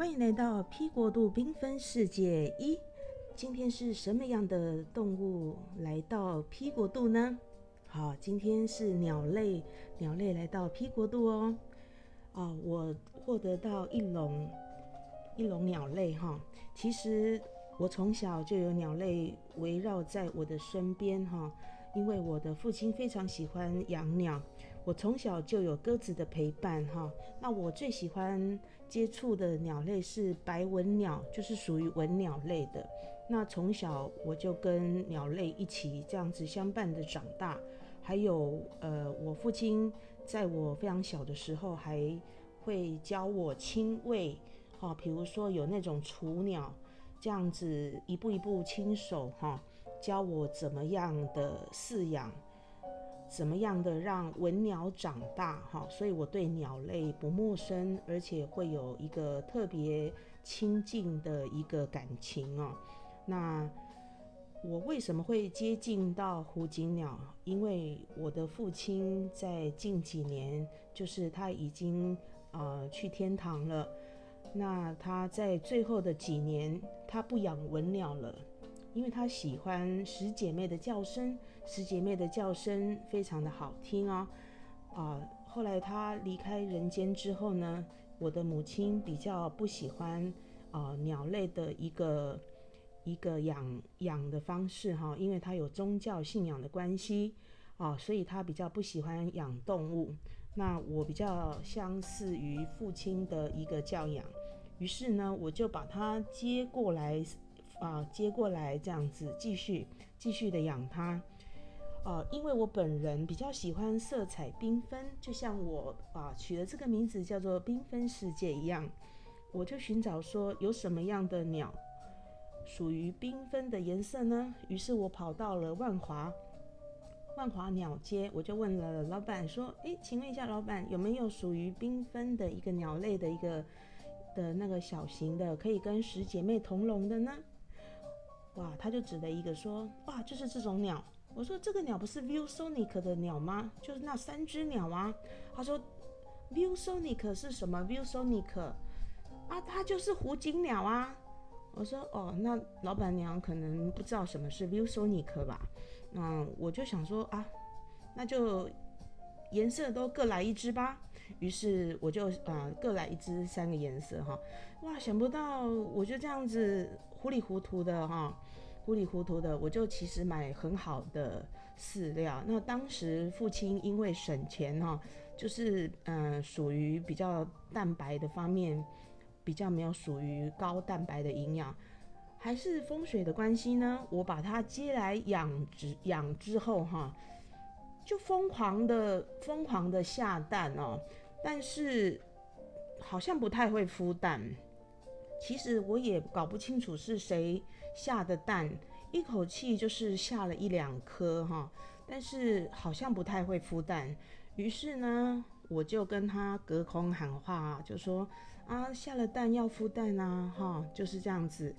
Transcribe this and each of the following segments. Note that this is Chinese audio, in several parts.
欢迎来到 P 国度缤纷世界一。今天是什么样的动物来到 P 国度呢？好，今天是鸟类，鸟类来到 P 国度哦。哦，我获得到一笼一笼鸟类哈。其实我从小就有鸟类围绕在我的身边哈，因为我的父亲非常喜欢养鸟。我从小就有鸽子的陪伴哈，那我最喜欢接触的鸟类是白文鸟，就是属于文鸟类的。那从小我就跟鸟类一起这样子相伴的长大，还有呃，我父亲在我非常小的时候还会教我亲喂，哈，比如说有那种雏鸟，这样子一步一步亲手哈，教我怎么样的饲养。怎么样的让文鸟长大哈？所以我对鸟类不陌生，而且会有一个特别亲近的一个感情哦。那我为什么会接近到胡锦鸟？因为我的父亲在近几年，就是他已经呃去天堂了。那他在最后的几年，他不养文鸟了。因为他喜欢十姐妹的叫声，十姐妹的叫声非常的好听哦。啊，后来她离开人间之后呢，我的母亲比较不喜欢啊鸟类的一个一个养养的方式哈，因为她有宗教信仰的关系啊，所以她比较不喜欢养动物。那我比较相似于父亲的一个教养，于是呢，我就把他接过来。啊，接过来这样子继续继续的养它，呃，因为我本人比较喜欢色彩缤纷，就像我啊取的这个名字叫做缤纷世界一样，我就寻找说有什么样的鸟属于缤纷的颜色呢？于是我跑到了万华万华鸟街，我就问了老板说：“诶，请问一下老板，有没有属于缤纷的一个鸟类的一个的那个小型的，可以跟十姐妹同笼的呢？”哇，他就指了一个说，哇，就是这种鸟。我说这个鸟不是 ViewSonic 的鸟吗？就是那三只鸟啊。他说 ViewSonic 是什么？ViewSonic 啊，它就是湖景鸟啊。我说哦，那老板娘可能不知道什么是 ViewSonic 吧？嗯，我就想说啊，那就颜色都各来一只吧。于是我就啊各来一只，三个颜色哈。哇，想不到我就这样子。糊里糊涂的哈，糊里糊涂的，我就其实买很好的饲料。那当时父亲因为省钱哈，就是嗯属于比较蛋白的方面，比较没有属于高蛋白的营养，还是风水的关系呢？我把它接来养殖养之后哈，就疯狂的疯狂的下蛋哦，但是好像不太会孵蛋。其实我也搞不清楚是谁下的蛋，一口气就是下了一两颗哈，但是好像不太会孵蛋。于是呢，我就跟他隔空喊话，就说啊，下了蛋要孵蛋啊，哈，就是这样子。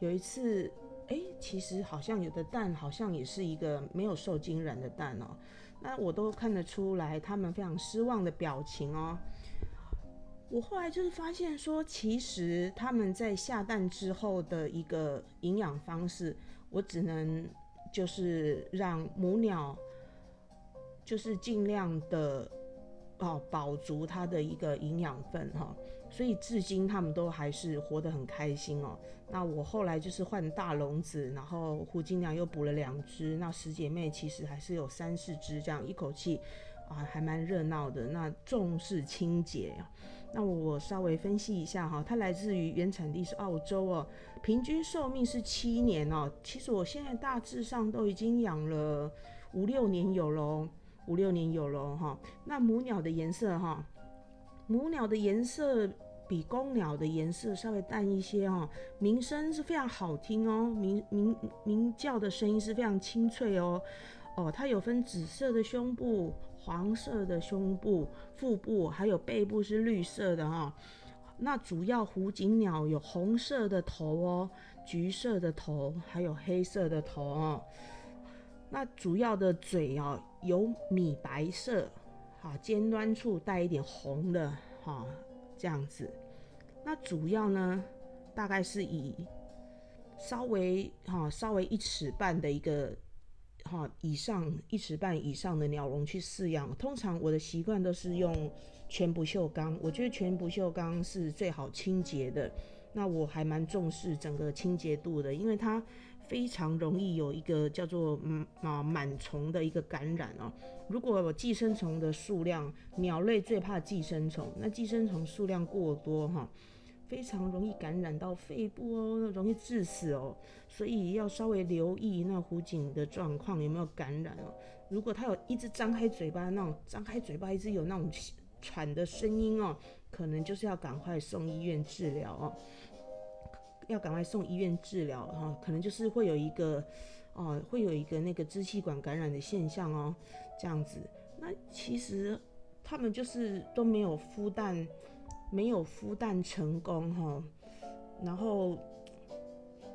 有一次，哎，其实好像有的蛋好像也是一个没有受精卵的蛋哦，那我都看得出来他们非常失望的表情哦。我后来就是发现说，其实他们在下蛋之后的一个营养方式，我只能就是让母鸟就是尽量的哦保足它的一个营养分哈，所以至今他们都还是活得很开心哦。那我后来就是换大笼子，然后胡金娘又补了两只，那十姐妹其实还是有三四只这样，一口气啊还蛮热闹的。那重视清洁。那我稍微分析一下哈，它来自于原产地是澳洲哦，平均寿命是七年哦。其实我现在大致上都已经养了五六年有喽，五六年有喽哈。那母鸟的颜色哈，母鸟的颜色比公鸟的颜色稍微淡一些哈，鸣声是非常好听哦，鸣鸣鸣叫的声音是非常清脆哦。哦，它有分紫色的胸部。黄色的胸部、腹部，还有背部是绿色的哈。那主要湖景鸟有红色的头哦，橘色的头，还有黑色的头哦。那主要的嘴哦有米白色，哈，尖端处带一点红的哈，这样子。那主要呢，大概是以稍微哈稍微一尺半的一个哈以上一尺半以上的鸟笼去饲养。通常我的习惯都是用全不锈钢，我觉得全不锈钢是最好清洁的。那我还蛮重视整个清洁度的，因为它非常容易有一个叫做嗯啊螨虫的一个感染哦。如果寄生虫的数量，鸟类最怕寄生虫，那寄生虫数量过多哈，非常容易感染到肺部哦，容易致死哦。所以要稍微留意那湖景的状况有没有感染哦。如果它有一直张开嘴巴那种，张开嘴巴一直有那种喘的声音哦，可能就是要赶快送医院治疗哦。要赶快送医院治疗哈，可能就是会有一个，哦，会有一个那个支气管感染的现象哦，这样子。那其实他们就是都没有孵蛋，没有孵蛋成功哈，然后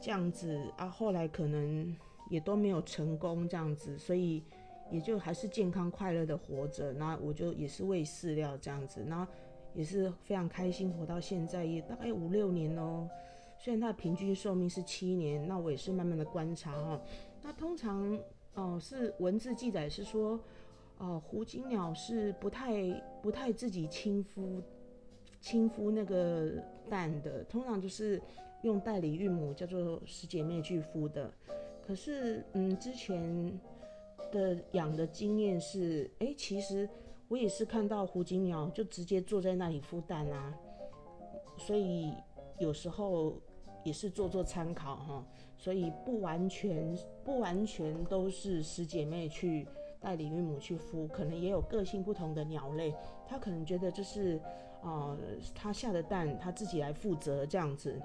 这样子啊，后来可能也都没有成功这样子，所以也就还是健康快乐的活着。那我就也是喂饲料这样子，那也是非常开心活到现在，也大概五六年哦。虽然它的平均寿命是七年，那我也是慢慢的观察哈。那通常哦是文字记载是说，哦胡金鸟是不太不太自己亲孵亲孵那个蛋的，通常就是用代理孕母叫做十姐妹去孵的。可是嗯之前的养的经验是，哎其实我也是看到胡金鸟就直接坐在那里孵蛋啊，所以有时候。也是做做参考哈，所以不完全不完全都是十姐妹去代理孕母去孵，可能也有个性不同的鸟类，它可能觉得就是啊，它下的蛋它自己来负责这样子，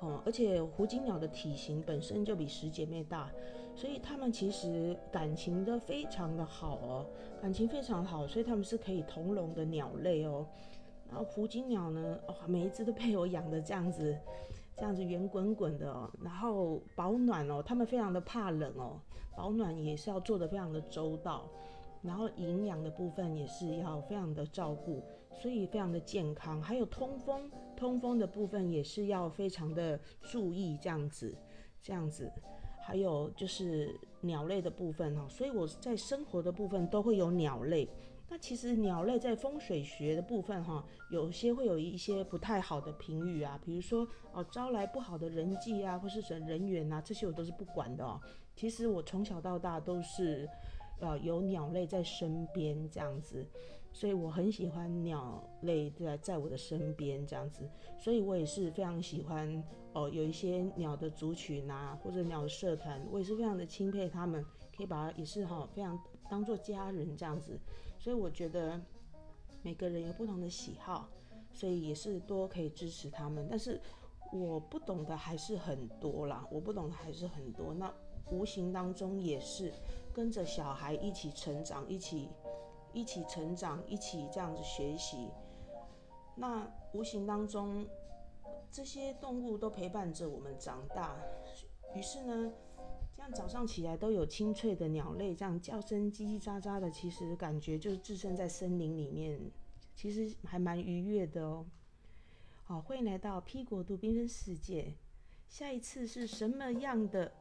哦，而且胡金鸟的体型本身就比十姐妹大，所以它们其实感情都非常的好哦，感情非常好，所以它们是可以同笼的鸟类哦。然后胡金鸟呢，哦，每一只都被我养的这样子。这样子圆滚滚的哦，然后保暖哦，它们非常的怕冷哦，保暖也是要做的非常的周到，然后营养的部分也是要非常的照顾，所以非常的健康。还有通风，通风的部分也是要非常的注意这样子，这样子。还有就是鸟类的部分哈，所以我在生活的部分都会有鸟类。那其实鸟类在风水学的部分，哈，有些会有一些不太好的评语啊，比如说哦，招来不好的人际啊，或是人人缘啊，这些我都是不管的哦。其实我从小到大都是，呃，有鸟类在身边这样子，所以我很喜欢鸟类在在我的身边这样子，所以我也是非常喜欢哦，有一些鸟的族群啊，或者鸟的社团，我也是非常的钦佩他们，可以把它也是哈，非常当做家人这样子。所以我觉得每个人有不同的喜好，所以也是多可以支持他们。但是我不懂的还是很多啦，我不懂的还是很多。那无形当中也是跟着小孩一起成长，一起一起成长，一起这样子学习。那无形当中这些动物都陪伴着我们长大，于是呢。这样早上起来都有清脆的鸟类这样叫声叽叽喳喳的，其实感觉就是置身在森林里面，其实还蛮愉悦的哦。好，欢迎来到 P 国度缤纷世界。下一次是什么样的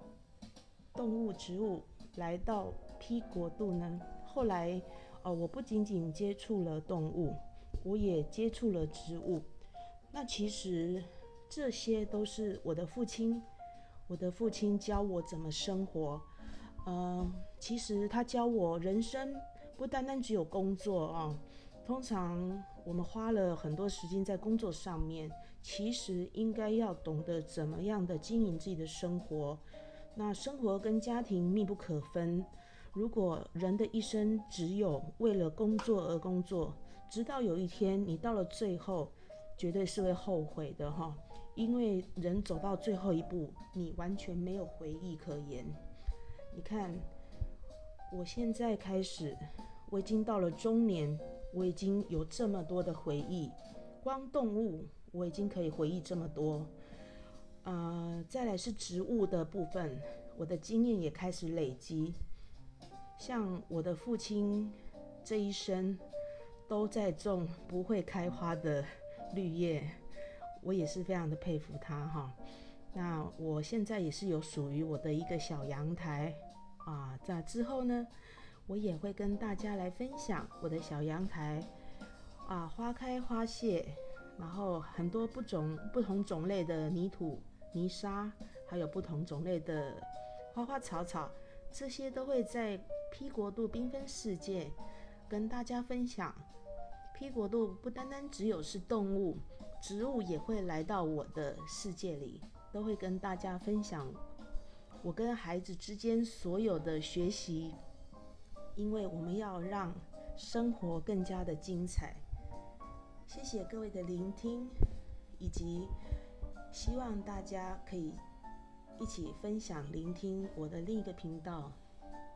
动物植物来到 P 国度呢？后来哦，我不仅仅接触了动物，我也接触了植物。那其实这些都是我的父亲。我的父亲教我怎么生活，嗯，其实他教我人生不单单只有工作啊。通常我们花了很多时间在工作上面，其实应该要懂得怎么样的经营自己的生活。那生活跟家庭密不可分。如果人的一生只有为了工作而工作，直到有一天你到了最后，绝对是会后悔的哈。因为人走到最后一步，你完全没有回忆可言。你看，我现在开始，我已经到了中年，我已经有这么多的回忆。光动物，我已经可以回忆这么多。呃，再来是植物的部分，我的经验也开始累积。像我的父亲这一生都在种不会开花的绿叶。我也是非常的佩服他哈。那我现在也是有属于我的一个小阳台啊，在之后呢，我也会跟大家来分享我的小阳台啊，花开花谢，然后很多不种不同种类的泥土、泥沙，还有不同种类的花花草草，这些都会在 P 国度缤纷世界跟大家分享。P 国度不单单只有是动物，植物也会来到我的世界里。都会跟大家分享我跟孩子之间所有的学习，因为我们要让生活更加的精彩。谢谢各位的聆听，以及希望大家可以一起分享、聆听我的另一个频道。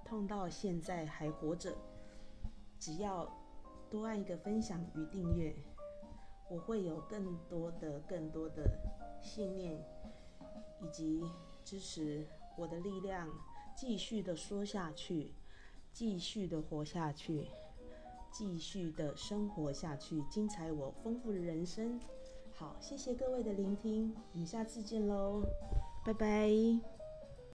痛到现在还活着，只要多按一个分享与订阅，我会有更多的、更多的信念。以及支持我的力量，继续的说下去，继续的活下去，继续的生活下去，精彩我丰富的人生。好，谢谢各位的聆听，我们下次见喽，拜拜。